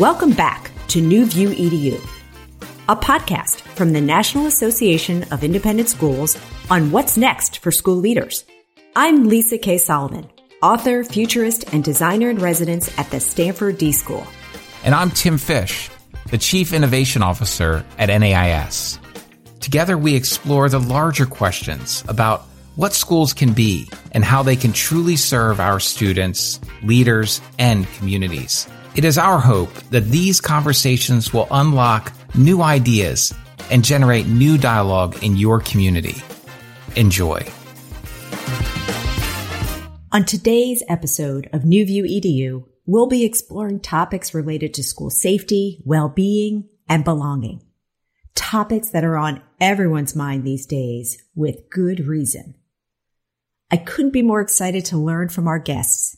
Welcome back to New View EDU, a podcast from the National Association of Independent Schools on what's next for school leaders. I'm Lisa Kay Solomon, author, futurist, and designer in residence at the Stanford D School. And I'm Tim Fish, the Chief Innovation Officer at NAIS. Together, we explore the larger questions about what schools can be and how they can truly serve our students, leaders, and communities. It is our hope that these conversations will unlock new ideas and generate new dialogue in your community. Enjoy. On today's episode of New View EDU, we'll be exploring topics related to school safety, well-being, and belonging. Topics that are on everyone's mind these days with good reason. I couldn't be more excited to learn from our guests,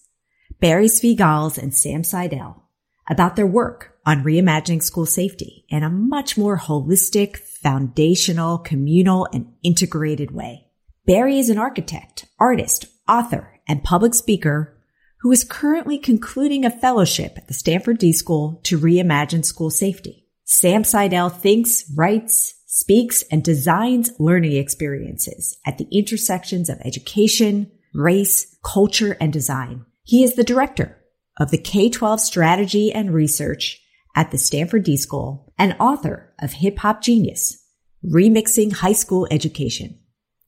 Barry Svigals and Sam Seidel, about their work on reimagining school safety in a much more holistic, foundational, communal, and integrated way. Barry is an architect, artist, author, and public speaker who is currently concluding a fellowship at the Stanford D School to reimagine school safety. Sam Seidel thinks, writes, speaks, and designs learning experiences at the intersections of education, race, culture, and design. He is the director of the K-12 strategy and research at the Stanford D School and author of Hip Hop Genius, Remixing High School Education.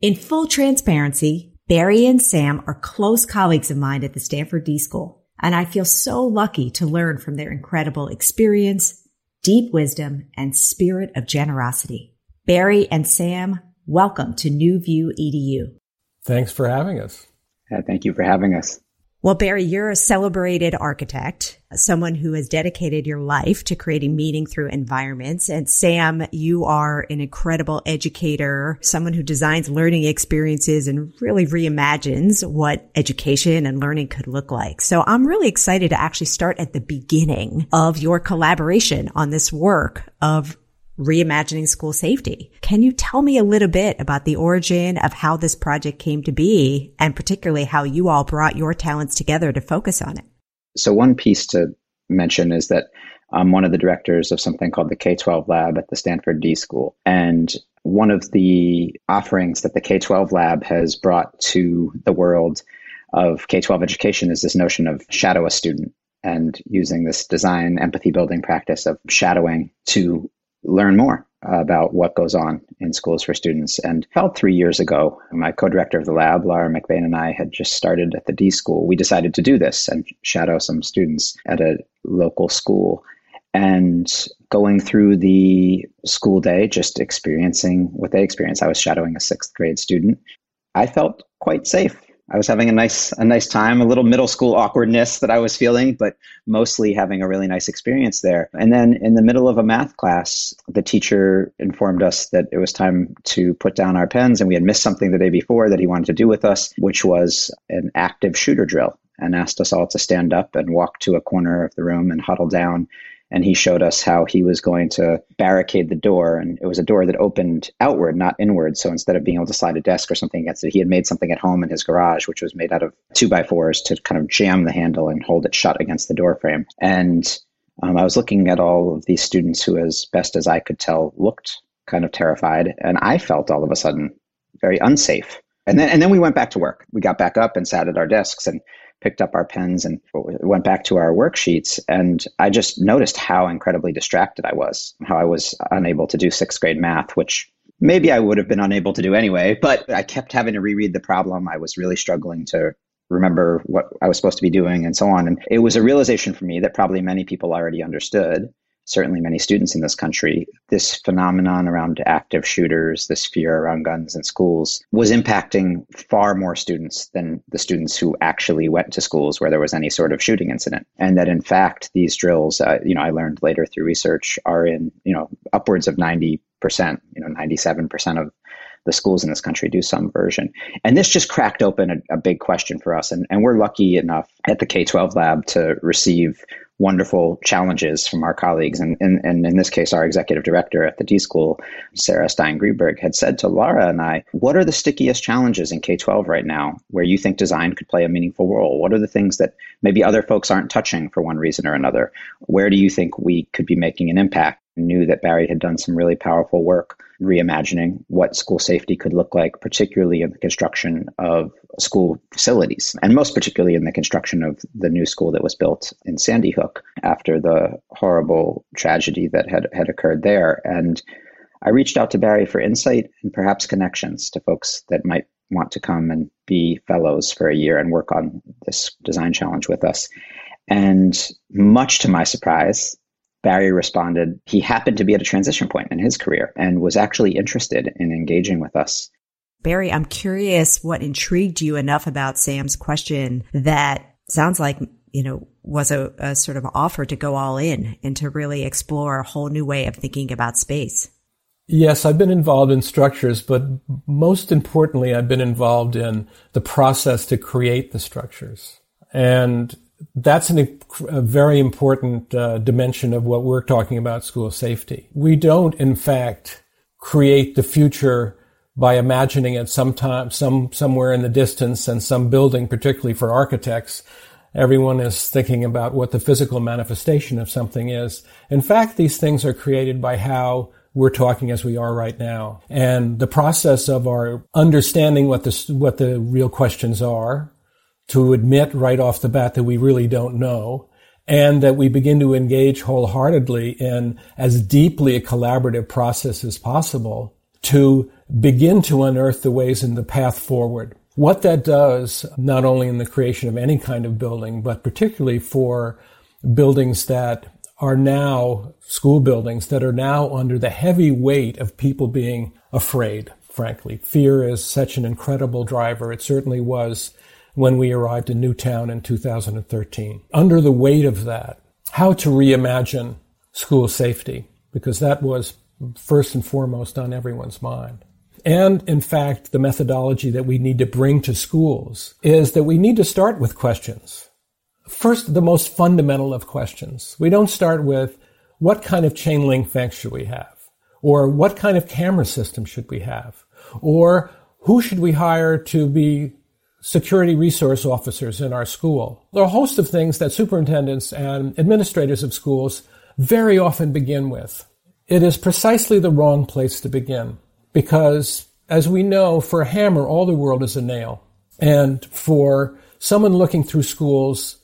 In full transparency, Barry and Sam are close colleagues of mine at the Stanford D School, and I feel so lucky to learn from their incredible experience, deep wisdom, and spirit of generosity. Barry and Sam, welcome to New View EDU. Thanks for having us. Yeah, thank you for having us. Well, Barry, you're a celebrated architect, someone who has dedicated your life to creating meaning through environments. And Sam, you are an incredible educator, someone who designs learning experiences and really reimagines what education and learning could look like. So I'm really excited to actually start at the beginning of your collaboration on this work of reimagining school safety. Can you tell me a little bit about the origin of how this project came to be and particularly how you all brought your talents together to focus on it? So one piece to mention is that I'm one of the directors of something called the K-12 Lab at the Stanford D School. And one of the offerings that the K-12 Lab has brought to the world of K-12 education is this notion of shadow a student and using this design empathy building practice of shadowing to learn more about what goes on in schools for students. And about three years ago, my co-director of the lab, Laura McBain, and I had just started at the D school. We decided to do this and shadow some students at a local school. And going through the school day, just experiencing what they experienced, I was shadowing a sixth grade student. I felt quite safe I was having a nice a nice time, a little middle school awkwardness that I was feeling, but mostly having a really nice experience there. And then in the middle of a math class, the teacher informed us that it was time to put down our pens and we had missed something the day before that he wanted to do with us, which was an active shooter drill and asked us all to stand up and walk to a corner of the room and huddle down and he showed us how he was going to barricade the door and it was a door that opened outward not inward. So instead of being able to slide a desk or something against it he had made something at home in his garage which was made out of two by fours to kind of jam the handle and hold it shut against the door frame and um, i was looking at all of these students who as best as i could tell looked kind of terrified and i felt all of a sudden very unsafe. And then and then we went back to work. We got back up and sat at our desks and picked up our pens and went back to our worksheets. And I just noticed how incredibly distracted I was, how I was unable to do sixth grade math, which maybe I would have been unable to do anyway. But I kept having to reread the problem. I was really struggling to remember what I was supposed to be doing and so on. And it was a realization for me that probably many people already understood certainly many students in this country, this phenomenon around active shooters, this fear around guns in schools, was impacting far more students than the students who actually went to schools where there was any sort of shooting incident. And that in fact, these drills, uh, you know, I learned later through research, are in, you know, upwards of 90%, you know, 97% of the schools in this country do some version. And this just cracked open a, a big question for us. And, and we're lucky enough at the K 12 lab to receive wonderful challenges from our colleagues. And, and, and in this case, our executive director at the D School, Sarah Stein Greenberg, had said to Laura and I, What are the stickiest challenges in K 12 right now where you think design could play a meaningful role? What are the things that maybe other folks aren't touching for one reason or another? Where do you think we could be making an impact? Knew that Barry had done some really powerful work reimagining what school safety could look like, particularly in the construction of school facilities, and most particularly in the construction of the new school that was built in Sandy Hook after the horrible tragedy that had, had occurred there. And I reached out to Barry for insight and perhaps connections to folks that might want to come and be fellows for a year and work on this design challenge with us. And much to my surprise, Barry responded he happened to be at a transition point in his career and was actually interested in engaging with us. Barry, I'm curious what intrigued you enough about Sam's question that sounds like, you know, was a, a sort of offer to go all in and to really explore a whole new way of thinking about space. Yes, I've been involved in structures, but most importantly, I've been involved in the process to create the structures. And that's an, a very important uh, dimension of what we're talking about school safety. We don't, in fact, create the future by imagining it sometime, some, somewhere in the distance and some building, particularly for architects. Everyone is thinking about what the physical manifestation of something is. In fact, these things are created by how we're talking as we are right now. And the process of our understanding what the, what the real questions are, to admit right off the bat that we really don't know and that we begin to engage wholeheartedly in as deeply a collaborative process as possible to begin to unearth the ways in the path forward. What that does, not only in the creation of any kind of building, but particularly for buildings that are now school buildings that are now under the heavy weight of people being afraid, frankly. Fear is such an incredible driver. It certainly was when we arrived in Newtown in 2013. Under the weight of that, how to reimagine school safety, because that was first and foremost on everyone's mind. And in fact, the methodology that we need to bring to schools is that we need to start with questions. First, the most fundamental of questions. We don't start with what kind of chain link fence should we have? Or what kind of camera system should we have? Or who should we hire to be security resource officers in our school. There are a host of things that superintendents and administrators of schools very often begin with. It is precisely the wrong place to begin because, as we know, for a hammer, all the world is a nail. And for someone looking through schools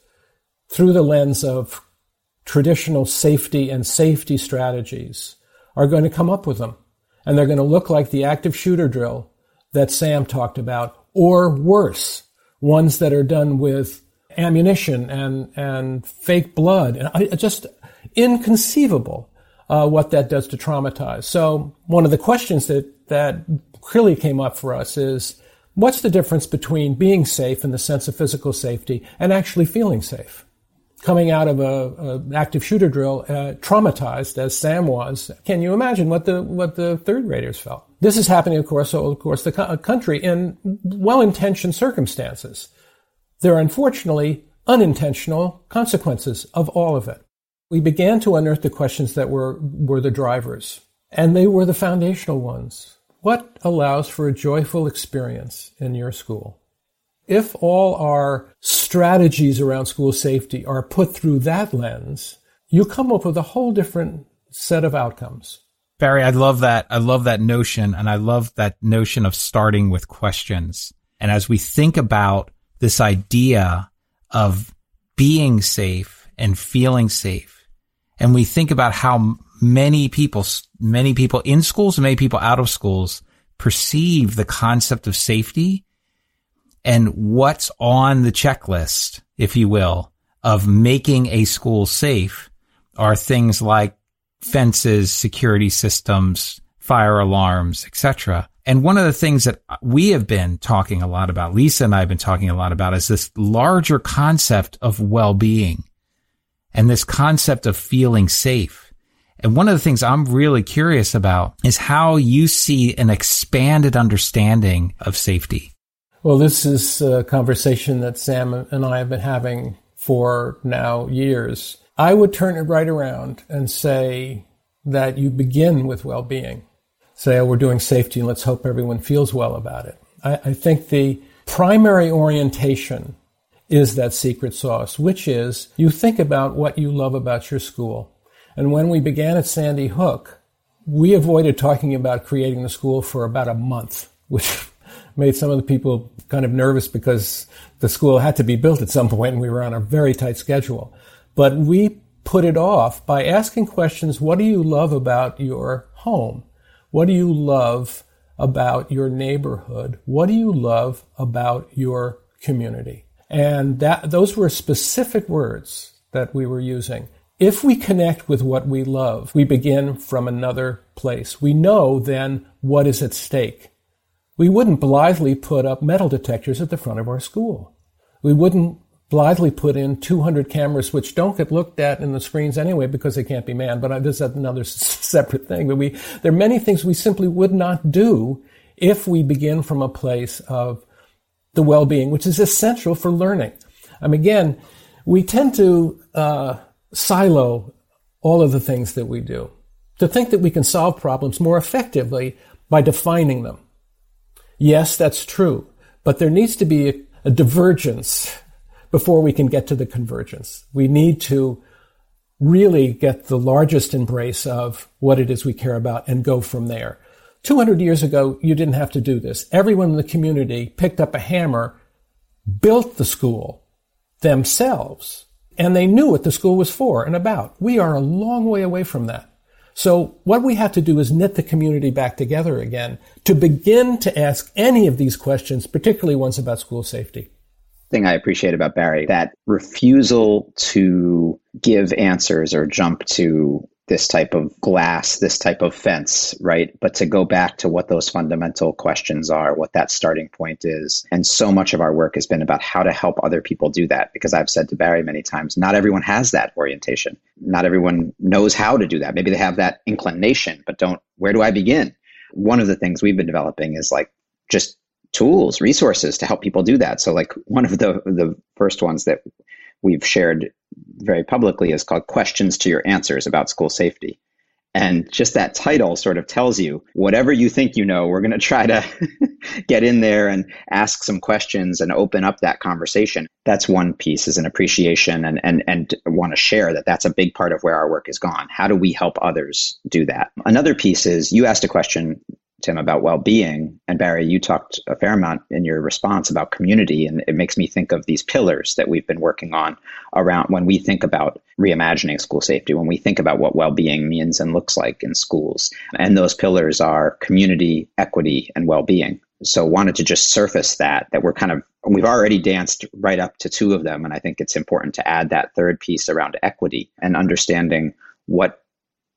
through the lens of traditional safety and safety strategies are going to come up with them. And they're going to look like the active shooter drill that Sam talked about or worse, ones that are done with ammunition and, and fake blood. And I, just inconceivable uh, what that does to traumatize. So one of the questions that, that clearly came up for us is, what's the difference between being safe in the sense of physical safety and actually feeling safe? Coming out of a, a active shooter drill, uh, traumatized as Sam was, can you imagine what the what the third graders felt? This is happening, of course, of course, the uh, country in well-intentioned circumstances. There are unfortunately unintentional consequences of all of it. We began to unearth the questions that were, were the drivers, and they were the foundational ones. What allows for a joyful experience in your school? If all our strategies around school safety are put through that lens, you come up with a whole different set of outcomes. Barry, I love that. I love that notion. And I love that notion of starting with questions. And as we think about this idea of being safe and feeling safe, and we think about how many people, many people in schools and many people out of schools perceive the concept of safety and what's on the checklist, if you will, of making a school safe are things like fences, security systems, fire alarms, etc. And one of the things that we have been talking a lot about, Lisa and I have been talking a lot about is this larger concept of well-being and this concept of feeling safe. And one of the things I'm really curious about is how you see an expanded understanding of safety. Well, this is a conversation that Sam and I have been having for now years. I would turn it right around and say that you begin with well being. Say, oh, we're doing safety and let's hope everyone feels well about it. I, I think the primary orientation is that secret sauce, which is you think about what you love about your school. And when we began at Sandy Hook, we avoided talking about creating the school for about a month, which made some of the people kind of nervous because the school had to be built at some point and we were on a very tight schedule. But we put it off by asking questions what do you love about your home? What do you love about your neighborhood? What do you love about your community? And that, those were specific words that we were using. If we connect with what we love, we begin from another place. We know then what is at stake. We wouldn't blithely put up metal detectors at the front of our school. We wouldn't blithely put in 200 cameras, which don't get looked at in the screens anyway because they can't be manned. But this is another separate thing. But we, there are many things we simply would not do if we begin from a place of the well-being, which is essential for learning. I mean, again, we tend to uh, silo all of the things that we do, to think that we can solve problems more effectively by defining them. Yes, that's true, but there needs to be a, a divergence before we can get to the convergence. We need to really get the largest embrace of what it is we care about and go from there. 200 years ago, you didn't have to do this. Everyone in the community picked up a hammer, built the school themselves, and they knew what the school was for and about. We are a long way away from that. So what we have to do is knit the community back together again to begin to ask any of these questions, particularly ones about school safety thing I appreciate about Barry that refusal to give answers or jump to this type of glass, this type of fence, right? But to go back to what those fundamental questions are, what that starting point is. And so much of our work has been about how to help other people do that. Because I've said to Barry many times, not everyone has that orientation. Not everyone knows how to do that. Maybe they have that inclination, but don't, where do I begin? One of the things we've been developing is like just tools, resources to help people do that. So like one of the the first ones that we've shared very publicly is called Questions to Your Answers about school safety. And just that title sort of tells you whatever you think you know, we're going to try to get in there and ask some questions and open up that conversation. That's one piece is an appreciation and, and, and want to share that that's a big part of where our work is gone. How do we help others do that? Another piece is you asked a question Tim, about well being. And Barry, you talked a fair amount in your response about community. And it makes me think of these pillars that we've been working on around when we think about reimagining school safety, when we think about what well being means and looks like in schools. And those pillars are community, equity, and well being. So wanted to just surface that, that we're kind of, we've already danced right up to two of them. And I think it's important to add that third piece around equity and understanding what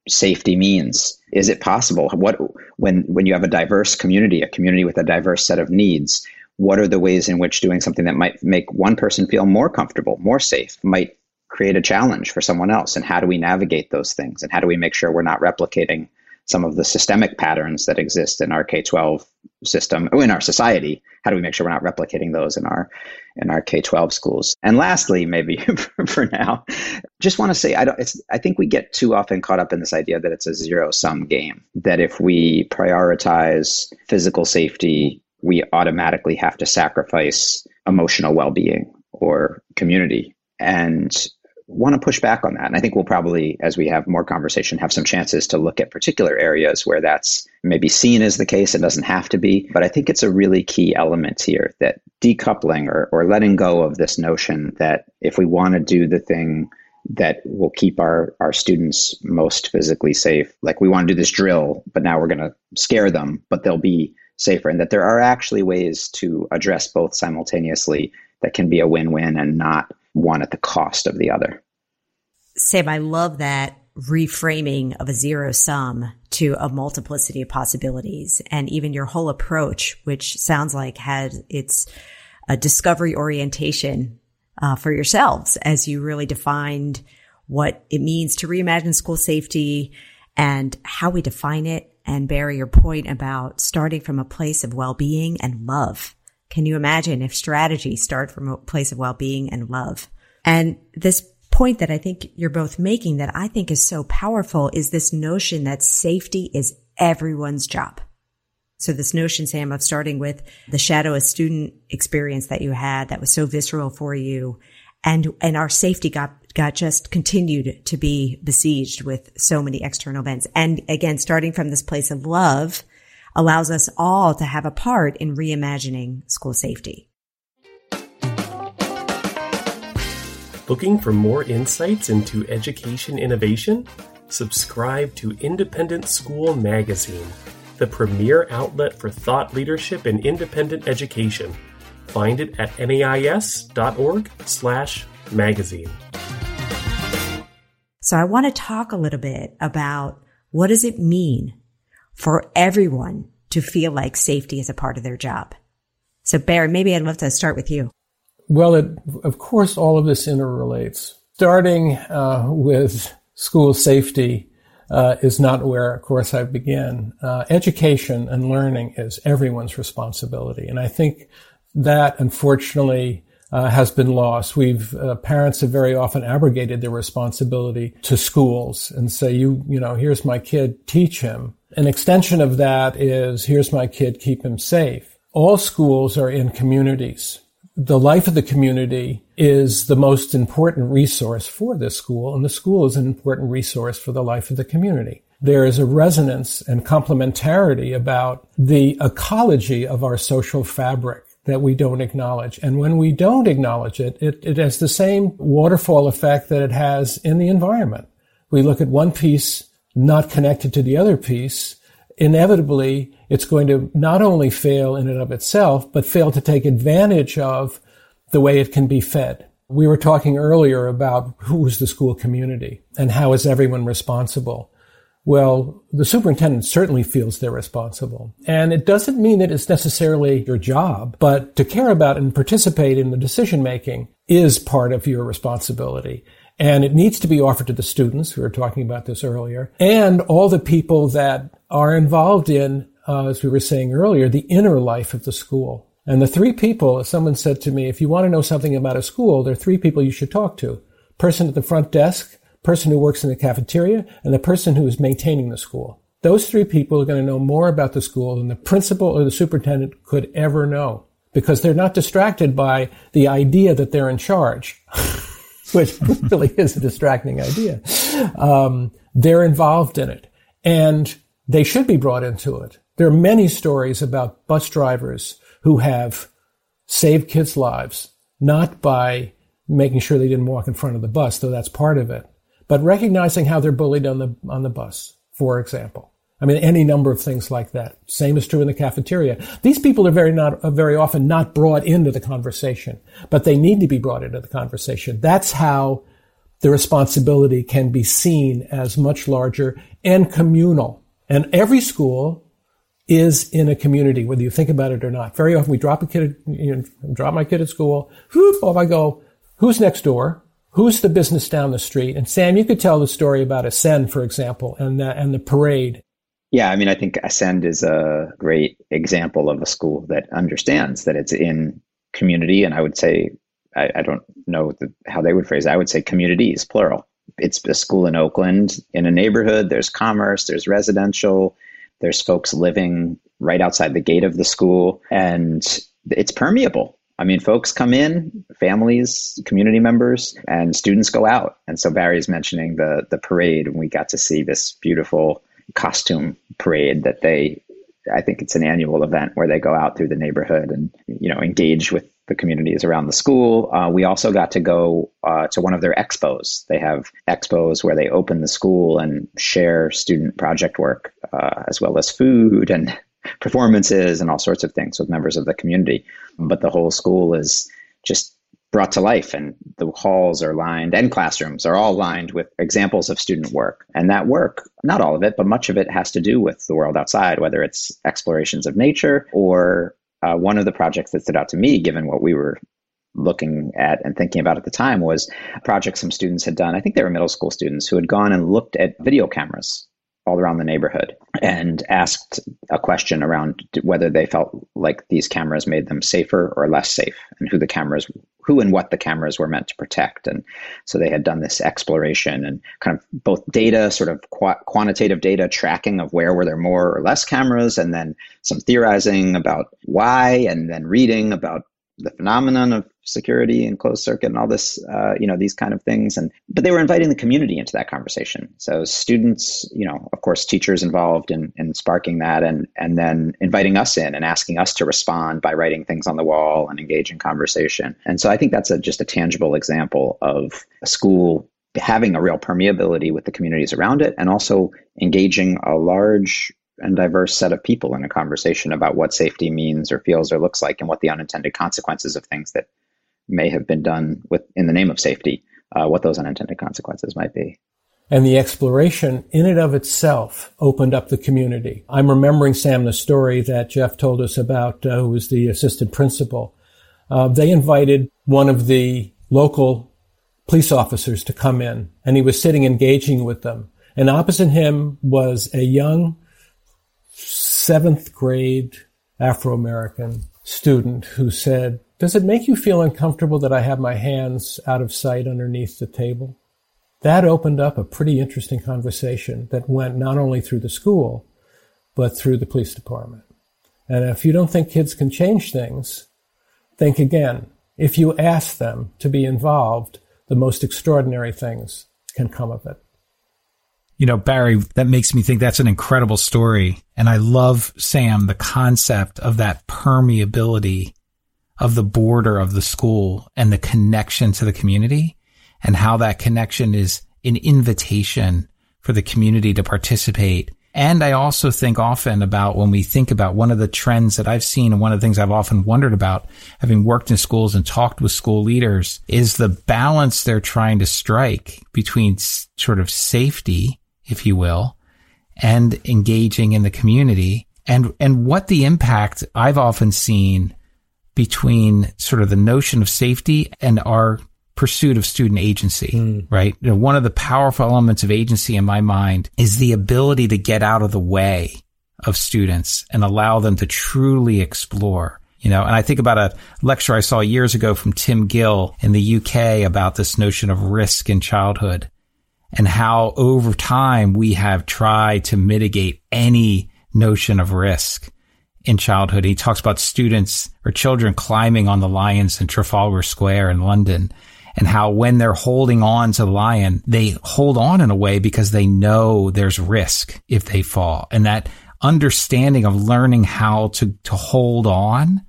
safety means. Is it possible? What when when you have a diverse community, a community with a diverse set of needs, what are the ways in which doing something that might make one person feel more comfortable, more safe, might create a challenge for someone else? And how do we navigate those things? And how do we make sure we're not replicating some of the systemic patterns that exist in our K 12 system, oh, in our society? How do we make sure we're not replicating those in our in our K 12 schools? And lastly, maybe for now, just want to say I don't. It's, I think we get too often caught up in this idea that it's a zero sum game. That if we prioritize physical safety, we automatically have to sacrifice emotional well being or community. And want to push back on that. And I think we'll probably, as we have more conversation, have some chances to look at particular areas where that's maybe seen as the case. It doesn't have to be. But I think it's a really key element here that decoupling or, or letting go of this notion that if we want to do the thing that will keep our, our students most physically safe, like we want to do this drill, but now we're going to scare them, but they'll be safer. And that there are actually ways to address both simultaneously that can be a win win and not one at the cost of the other. Sam, I love that reframing of a zero sum to a multiplicity of possibilities and even your whole approach, which sounds like had its a discovery orientation uh, for yourselves as you really defined what it means to reimagine school safety and how we define it. And Barry, your point about starting from a place of well-being and love. Can you imagine if strategy start from a place of well-being and love? And this point that I think you're both making that I think is so powerful is this notion that safety is everyone's job. So this notion, Sam, of starting with the shadow of student experience that you had that was so visceral for you and, and our safety got, got just continued to be besieged with so many external events. And again, starting from this place of love allows us all to have a part in reimagining school safety. Looking for more insights into education innovation? Subscribe to Independent School Magazine the premier outlet for thought leadership in independent education. Find it at nais.org/magazine. So I want to talk a little bit about what does it mean for everyone to feel like safety is a part of their job. So Barry, maybe I'd love to start with you. Well, it, of course, all of this interrelates. Starting uh, with school safety, uh, is not where, of course, I begin. Uh, education and learning is everyone's responsibility, and I think that, unfortunately, uh, has been lost. We've uh, parents have very often abrogated their responsibility to schools and say, "You, you know, here's my kid, teach him." An extension of that is, "Here's my kid, keep him safe." All schools are in communities the life of the community is the most important resource for this school, and the school is an important resource for the life of the community. There is a resonance and complementarity about the ecology of our social fabric that we don't acknowledge. And when we don't acknowledge it, it, it has the same waterfall effect that it has in the environment. We look at one piece not connected to the other piece, inevitably it's going to not only fail in and of itself, but fail to take advantage of the way it can be fed. We were talking earlier about who is the school community and how is everyone responsible. Well, the superintendent certainly feels they're responsible. And it doesn't mean that it's necessarily your job, but to care about and participate in the decision making is part of your responsibility. And it needs to be offered to the students. We were talking about this earlier and all the people that are involved in, uh, as we were saying earlier, the inner life of the school. And the three people, someone said to me, if you want to know something about a school, there are three people you should talk to. Person at the front desk, person who works in the cafeteria, and the person who is maintaining the school. Those three people are going to know more about the school than the principal or the superintendent could ever know because they're not distracted by the idea that they're in charge, which really is a distracting idea. Um, they're involved in it. And they should be brought into it. There are many stories about bus drivers who have saved kids' lives, not by making sure they didn't walk in front of the bus, though that's part of it, but recognizing how they're bullied on the, on the bus, for example. I mean, any number of things like that. Same is true in the cafeteria. These people are very not, very often not brought into the conversation, but they need to be brought into the conversation. That's how the responsibility can be seen as much larger and communal and every school is in a community, whether you think about it or not. Very often we drop a kid, you know, drop my kid at school, whoop, off I go. Who's next door? Who's the business down the street? And Sam, you could tell the story about Ascend, for example, and the, and the parade. Yeah, I mean, I think Ascend is a great example of a school that understands that it's in community. And I would say, I, I don't know the, how they would phrase it. I would say communities, plural it's a school in Oakland in a neighborhood. There's commerce, there's residential, there's folks living right outside the gate of the school, and it's permeable. I mean, folks come in, families, community members, and students go out. And so Barry's mentioning the the parade, and we got to see this beautiful costume parade that they I think it's an annual event where they go out through the neighborhood and you know engage with the communities around the school. Uh, we also got to go uh, to one of their expos. They have expos where they open the school and share student project work, uh, as well as food and performances and all sorts of things with members of the community. But the whole school is just brought to life and the halls are lined and classrooms are all lined with examples of student work and that work not all of it but much of it has to do with the world outside whether it's explorations of nature or uh, one of the projects that stood out to me, given what we were looking at and thinking about at the time, was a project some students had done. I think they were middle school students who had gone and looked at video cameras all around the neighborhood and asked a question around whether they felt like these cameras made them safer or less safe and who the cameras who and what the cameras were meant to protect. And so they had done this exploration and kind of both data sort of qu- quantitative data tracking of where were there more or less cameras and then some theorizing about why and then reading about the phenomenon of security and closed circuit and all this, uh, you know, these kind of things. And but they were inviting the community into that conversation. So students, you know, of course, teachers involved in, in sparking that, and and then inviting us in and asking us to respond by writing things on the wall and engage in conversation. And so I think that's a, just a tangible example of a school having a real permeability with the communities around it, and also engaging a large and diverse set of people in a conversation about what safety means or feels or looks like and what the unintended consequences of things that may have been done with in the name of safety, uh, what those unintended consequences might be. And the exploration in and of itself opened up the community. I'm remembering, Sam, the story that Jeff told us about, uh, who was the assistant principal. Uh, they invited one of the local police officers to come in, and he was sitting engaging with them. And opposite him was a young seventh grade Afro American student who said, Does it make you feel uncomfortable that I have my hands out of sight underneath the table? That opened up a pretty interesting conversation that went not only through the school, but through the police department. And if you don't think kids can change things, think again. If you ask them to be involved, the most extraordinary things can come of it. You know, Barry, that makes me think that's an incredible story. And I love, Sam, the concept of that permeability of the border of the school and the connection to the community and how that connection is an invitation for the community to participate. And I also think often about when we think about one of the trends that I've seen and one of the things I've often wondered about having worked in schools and talked with school leaders is the balance they're trying to strike between sort of safety if you will, and engaging in the community and, and what the impact I've often seen between sort of the notion of safety and our pursuit of student agency, mm. right? You know, one of the powerful elements of agency in my mind is the ability to get out of the way of students and allow them to truly explore. You know, and I think about a lecture I saw years ago from Tim Gill in the UK about this notion of risk in childhood and how over time we have tried to mitigate any notion of risk in childhood. He talks about students or children climbing on the lions in Trafalgar Square in London and how when they're holding on to the lion, they hold on in a way because they know there's risk if they fall. And that understanding of learning how to, to hold on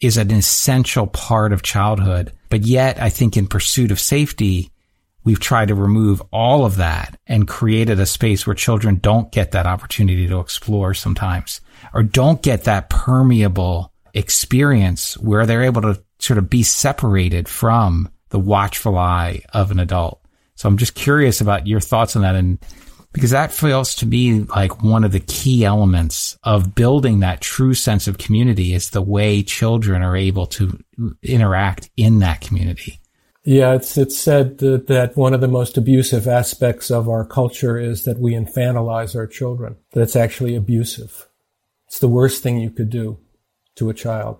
is an essential part of childhood. But yet I think in pursuit of safety, we've tried to remove all of that and created a space where children don't get that opportunity to explore sometimes or don't get that permeable experience where they're able to sort of be separated from the watchful eye of an adult. So I'm just curious about your thoughts on that. And because that feels to me like one of the key elements of building that true sense of community is the way children are able to interact in that community. Yeah, it's it's said that, that one of the most abusive aspects of our culture is that we infantilize our children. That's actually abusive. It's the worst thing you could do to a child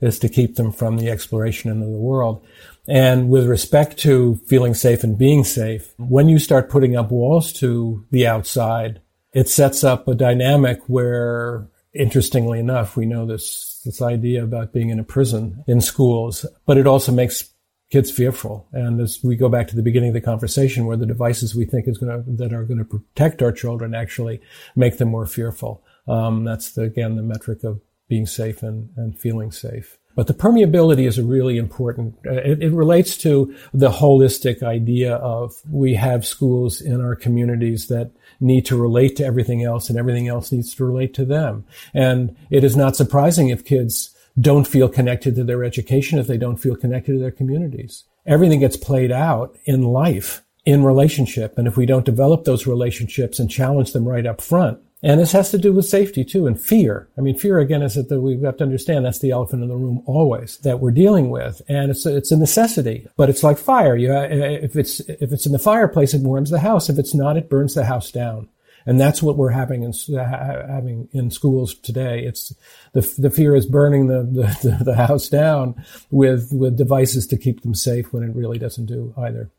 is to keep them from the exploration into the world. And with respect to feeling safe and being safe, when you start putting up walls to the outside, it sets up a dynamic where, interestingly enough, we know this, this idea about being in a prison in schools, but it also makes kids fearful. And as we go back to the beginning of the conversation where the devices we think is going to, that are going to protect our children actually make them more fearful. Um, that's the, again, the metric of being safe and, and feeling safe. But the permeability is a really important, uh, it, it, relates to the holistic idea of we have schools in our communities that need to relate to everything else and everything else needs to relate to them. And it is not surprising if kids don't feel connected to their education, if they don't feel connected to their communities. Everything gets played out in life, in relationship. And if we don't develop those relationships and challenge them right up front, and this has to do with safety too and fear. I mean, fear again is that we have got to understand that's the elephant in the room always that we're dealing with. And it's a, it's a necessity, but it's like fire. You, if it's, if it's in the fireplace, it warms the house. If it's not, it burns the house down. And that's what we're having in, having in schools today. It's the, the fear is burning the, the, the house down with, with devices to keep them safe when it really doesn't do either.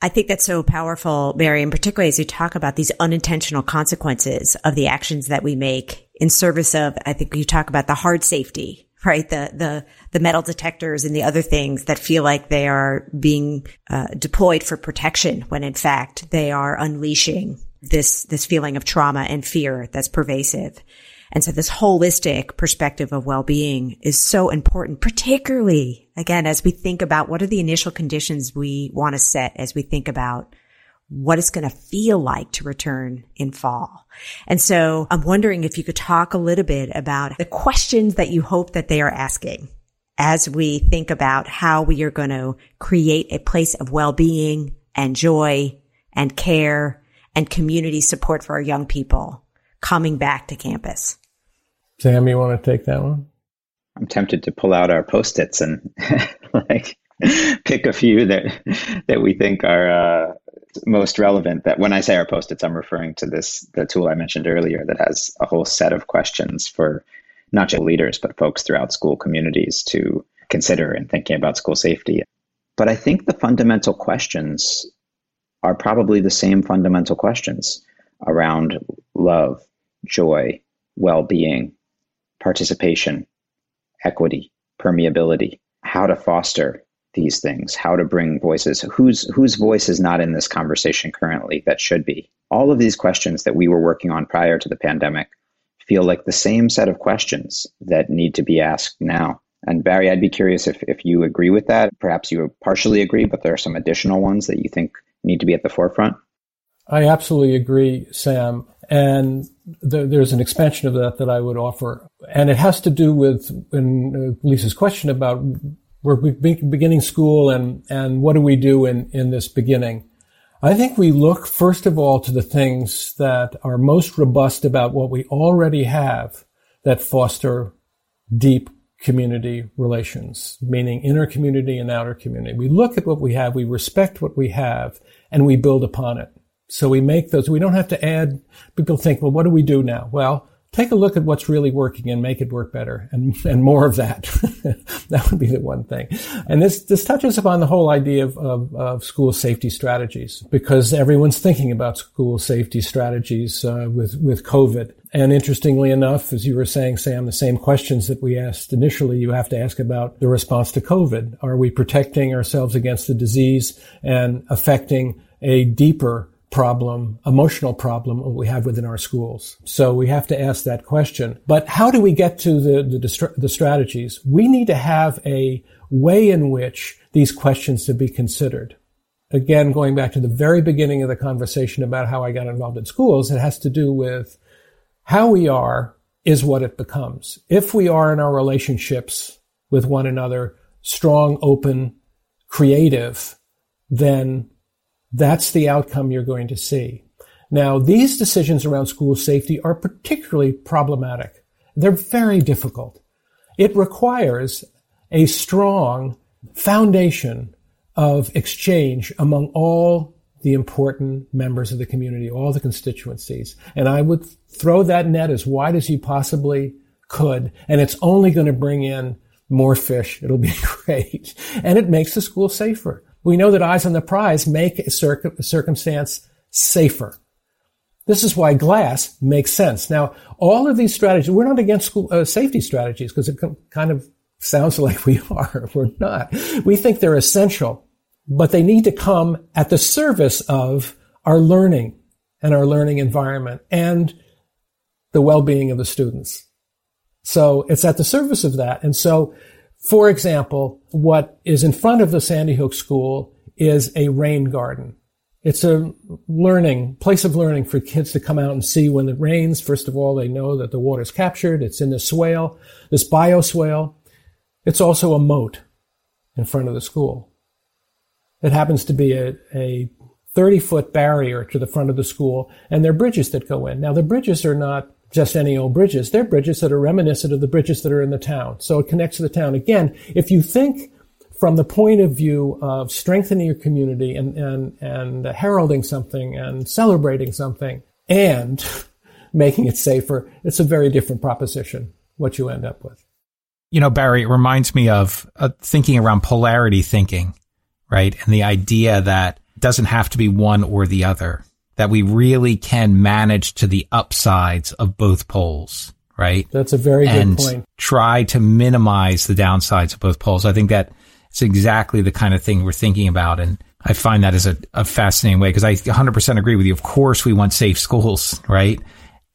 I think that's so powerful, Barry, and particularly as you talk about these unintentional consequences of the actions that we make in service of, I think you talk about the hard safety, right? The, the, the metal detectors and the other things that feel like they are being uh, deployed for protection when in fact they are unleashing this, this feeling of trauma and fear that's pervasive. And so this holistic perspective of well-being is so important, particularly again, as we think about what are the initial conditions we want to set as we think about what it's going to feel like to return in fall. And so I'm wondering if you could talk a little bit about the questions that you hope that they are asking as we think about how we are going to create a place of well-being and joy and care and community support for our young people coming back to campus. Sam, you want to take that one? I'm tempted to pull out our post-its and like pick a few that that we think are uh, most relevant. That when I say our post-its, I'm referring to this the tool I mentioned earlier that has a whole set of questions for not just leaders but folks throughout school communities to consider in thinking about school safety. But I think the fundamental questions are probably the same fundamental questions around love, joy, well-being, participation, equity, permeability, how to foster these things, how to bring voices, whose whose voice is not in this conversation currently that should be. All of these questions that we were working on prior to the pandemic feel like the same set of questions that need to be asked now. And Barry, I'd be curious if, if you agree with that. Perhaps you partially agree, but there are some additional ones that you think need to be at the forefront. I absolutely agree, Sam. And the, there's an expansion of that that I would offer. And it has to do with in, uh, Lisa's question about we're beginning school and, and what do we do in, in this beginning? I think we look first of all to the things that are most robust about what we already have that foster deep community relations, meaning inner community and outer community. We look at what we have, we respect what we have, and we build upon it. So we make those, we don't have to add, people think, well, what do we do now? Well, take a look at what's really working and make it work better and, and more of that. that would be the one thing. And this, this touches upon the whole idea of, of, of school safety strategies because everyone's thinking about school safety strategies uh, with, with COVID. And interestingly enough, as you were saying, Sam, the same questions that we asked initially, you have to ask about the response to COVID. Are we protecting ourselves against the disease and affecting a deeper problem, emotional problem we have within our schools. So we have to ask that question. But how do we get to the, the, the strategies? We need to have a way in which these questions to be considered. Again, going back to the very beginning of the conversation about how I got involved in schools, it has to do with how we are is what it becomes. If we are in our relationships with one another, strong, open, creative, then that's the outcome you're going to see. Now, these decisions around school safety are particularly problematic. They're very difficult. It requires a strong foundation of exchange among all the important members of the community, all the constituencies. And I would throw that net as wide as you possibly could. And it's only going to bring in more fish. It'll be great. And it makes the school safer we know that eyes on the prize make a, circumstance safer. This is why glass makes sense. Now, all of these strategies, we're not against school, uh, safety strategies because it kind of sounds like we are. We're not. We think they're essential, but they need to come at the service of our learning and our learning environment and the well-being of the students. So it's at the service of that. And so for example, what is in front of the Sandy Hook School is a rain garden. It's a learning, place of learning for kids to come out and see when it rains. First of all, they know that the water is captured. It's in the swale, this bioswale. It's also a moat in front of the school. It happens to be a, a 30 foot barrier to the front of the school, and there are bridges that go in. Now, the bridges are not just any old bridges. They're bridges that are reminiscent of the bridges that are in the town. So it connects to the town. Again, if you think from the point of view of strengthening your community and, and, and heralding something and celebrating something, and making it safer, it's a very different proposition what you end up with. You know, Barry, it reminds me of uh, thinking around polarity thinking, right? And the idea that doesn't have to be one or the other, that we really can manage to the upsides of both poles, right? That's a very and good point. Try to minimize the downsides of both poles. I think that it's exactly the kind of thing we're thinking about. And I find that as a, a fascinating way because I 100% agree with you. Of course, we want safe schools, right?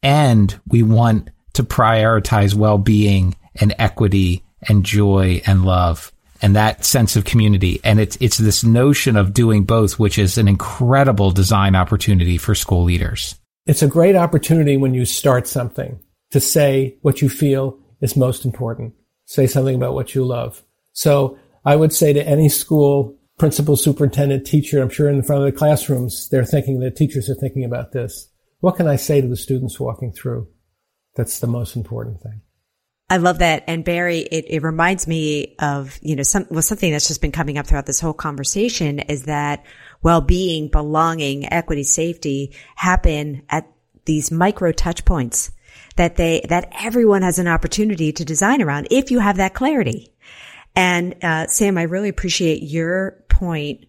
And we want to prioritize well-being and equity and joy and love and that sense of community. And it's, it's this notion of doing both, which is an incredible design opportunity for school leaders. It's a great opportunity when you start something to say what you feel is most important. Say something about what you love. So I would say to any school principal, superintendent, teacher, I'm sure in front of the classrooms, they're thinking, the teachers are thinking about this. What can I say to the students walking through? That's the most important thing. I love that. And Barry, it, it reminds me of, you know, some, well, something that's just been coming up throughout this whole conversation is that well-being, belonging, equity, safety happen at these micro touch points that they, that everyone has an opportunity to design around if you have that clarity. And, uh, Sam, I really appreciate your point,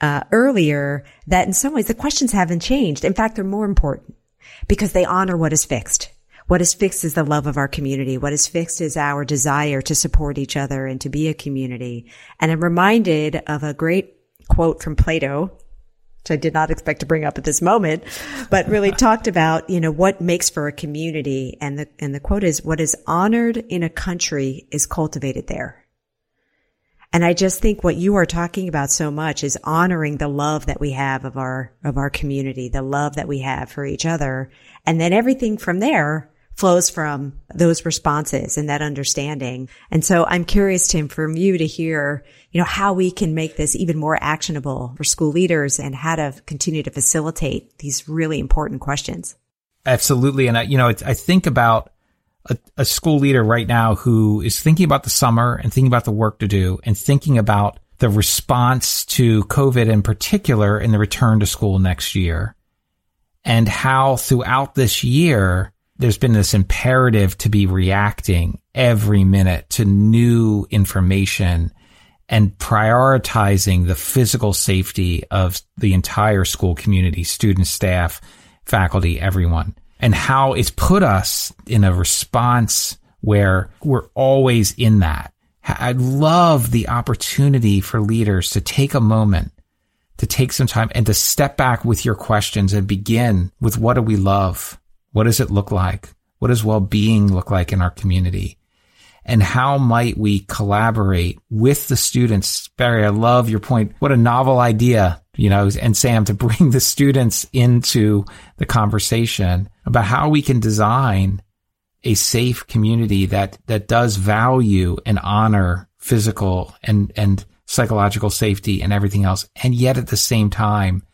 uh, earlier that in some ways the questions haven't changed. In fact, they're more important because they honor what is fixed. What is fixed is the love of our community. What is fixed is our desire to support each other and to be a community. And I'm reminded of a great quote from Plato, which I did not expect to bring up at this moment, but really talked about, you know, what makes for a community. And the, and the quote is, what is honored in a country is cultivated there. And I just think what you are talking about so much is honoring the love that we have of our, of our community, the love that we have for each other. And then everything from there flows from those responses and that understanding. And so I'm curious, Tim, from you to hear, you know, how we can make this even more actionable for school leaders and how to continue to facilitate these really important questions. Absolutely. And I, you know, I think about a, a school leader right now who is thinking about the summer and thinking about the work to do and thinking about the response to COVID in particular in the return to school next year and how throughout this year, there's been this imperative to be reacting every minute to new information and prioritizing the physical safety of the entire school community, students, staff, faculty, everyone, and how it's put us in a response where we're always in that. I love the opportunity for leaders to take a moment, to take some time and to step back with your questions and begin with what do we love? What does it look like? What does well-being look like in our community? And how might we collaborate with the students? Barry, I love your point. What a novel idea, you know, and Sam to bring the students into the conversation about how we can design a safe community that, that does value and honor physical and, and psychological safety and everything else. And yet at the same time,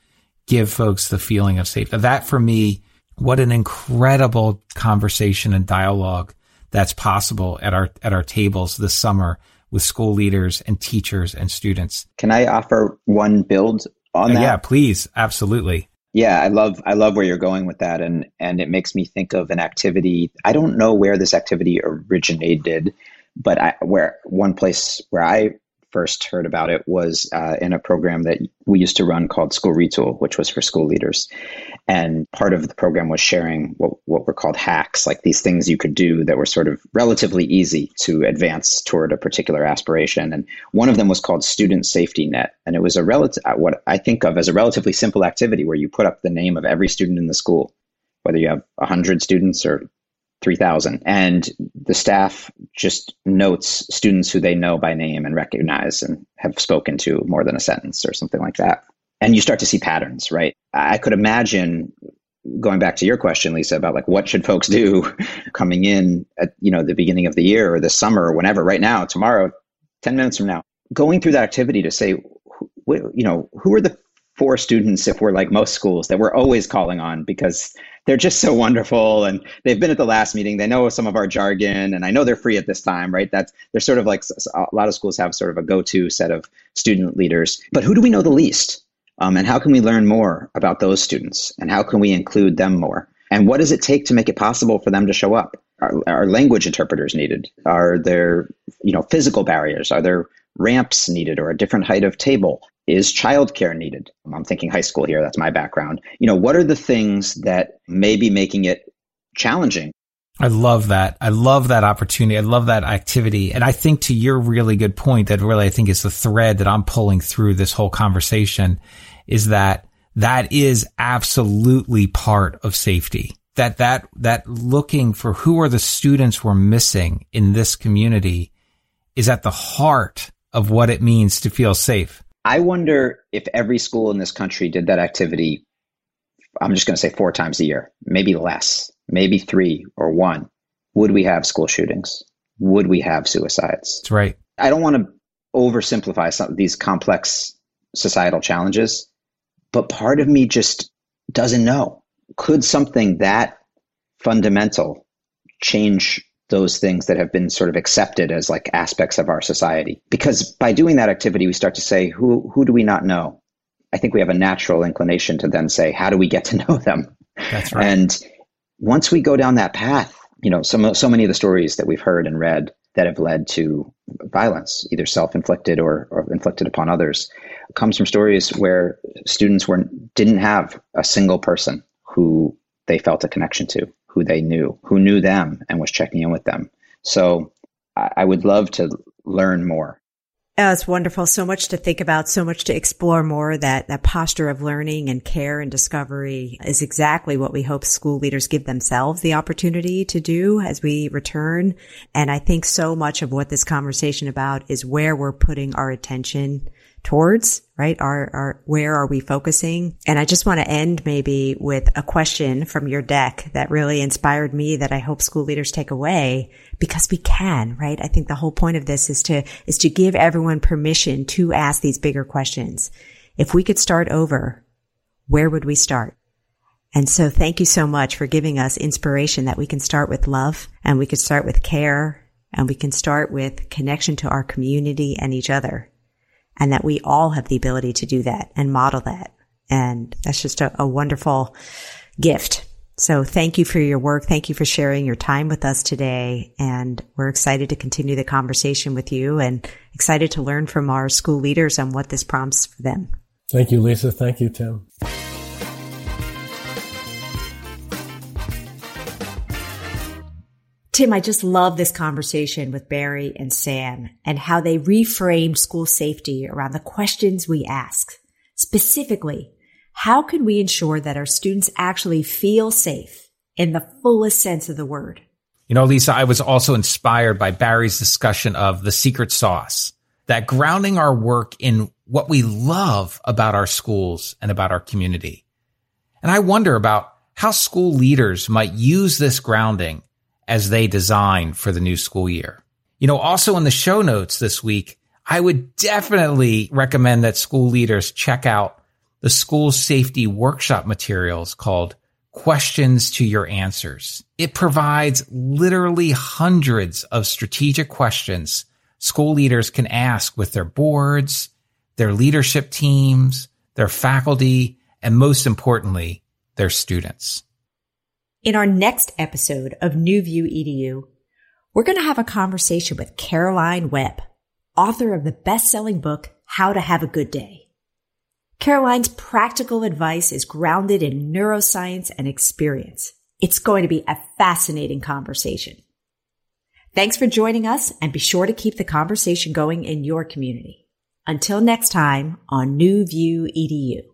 give folks the feeling of safety. That for me what an incredible conversation and dialogue that's possible at our at our tables this summer with school leaders and teachers and students. Can I offer one build on uh, that? Yeah, please. Absolutely. Yeah, I love I love where you're going with that and and it makes me think of an activity. I don't know where this activity originated, but I where one place where I first heard about it was uh, in a program that we used to run called School Retool, which was for school leaders. And part of the program was sharing what, what were called hacks, like these things you could do that were sort of relatively easy to advance toward a particular aspiration. And one of them was called Student Safety Net. And it was a relative, uh, what I think of as a relatively simple activity where you put up the name of every student in the school, whether you have 100 students or 3000 and the staff just notes students who they know by name and recognize and have spoken to more than a sentence or something like that. And you start to see patterns right? I could imagine going back to your question lisa about like what should folks do coming in at you know the beginning of the year or the summer or whenever right now tomorrow 10 minutes from now going through that activity to say you know who are the four students if we're like most schools that we're always calling on because they're just so wonderful and they've been at the last meeting they know some of our jargon and i know they're free at this time right that's they're sort of like a lot of schools have sort of a go-to set of student leaders but who do we know the least um, and how can we learn more about those students and how can we include them more And what does it take to make it possible for them to show up? Are, are language interpreters needed? Are there, you know, physical barriers? Are there ramps needed or a different height of table? Is childcare needed? I'm thinking high school here. That's my background. You know, what are the things that may be making it challenging? I love that. I love that opportunity. I love that activity. And I think to your really good point that really I think is the thread that I'm pulling through this whole conversation is that that is absolutely part of safety. That, that, that looking for who are the students we're missing in this community is at the heart of what it means to feel safe. I wonder if every school in this country did that activity. I'm just going to say four times a year, maybe less, maybe three or one. Would we have school shootings? Would we have suicides? That's right. I don't want to oversimplify some of these complex societal challenges, but part of me just doesn't know. Could something that fundamental change those things that have been sort of accepted as like aspects of our society. Because by doing that activity, we start to say, who, who do we not know? I think we have a natural inclination to then say, how do we get to know them? That's right. And once we go down that path, you know, so, so many of the stories that we've heard and read that have led to violence, either self-inflicted or, or inflicted upon others, comes from stories where students were didn't have a single person who they felt a connection to who they knew, who knew them and was checking in with them. So I, would love to learn more. Oh, That's wonderful. So much to think about, so much to explore more. That that posture of learning and care and discovery is exactly what we hope school leaders give themselves the opportunity to do as we return. And I think so much of what this conversation about is where we're putting our attention towards, right? Our, our, where are we focusing? And I just want to end maybe with a question from your deck that really inspired me that I hope school leaders take away because we can, right? I think the whole point of this is to, is to give everyone permission to ask these bigger questions. If we could start over, where would we start? And so thank you so much for giving us inspiration that we can start with love and we can start with care and we can start with connection to our community and each other and that we all have the ability to do that and model that. And that's just a, a wonderful gift. So thank you for your work. Thank you for sharing your time with us today. And we're excited to continue the conversation with you and excited to learn from our school leaders on what this prompts for them. Thank you, Lisa. Thank you, Tim. Tim, I just love this conversation with Barry and Sam and how they reframed school safety around the questions we ask. Specifically, how can we ensure that our students actually feel safe in the fullest sense of the word? You know, Lisa, I was also inspired by Barry's discussion of the secret sauce, that grounding our work in what we love about our schools and about our community. And I wonder about how school leaders might use this grounding as they design for the new school year. You know, also in the show notes this week, I would definitely recommend that school leaders check out the school safety workshop materials called Questions to Your Answers. It provides literally hundreds of strategic questions school leaders can ask with their boards, their leadership teams, their faculty, and most importantly, their students. In our next episode of New View EDU, we're going to have a conversation with Caroline Webb, author of the best-selling book, How to Have a Good Day. Caroline's practical advice is grounded in neuroscience and experience. It's going to be a fascinating conversation. Thanks for joining us and be sure to keep the conversation going in your community. Until next time on New View EDU.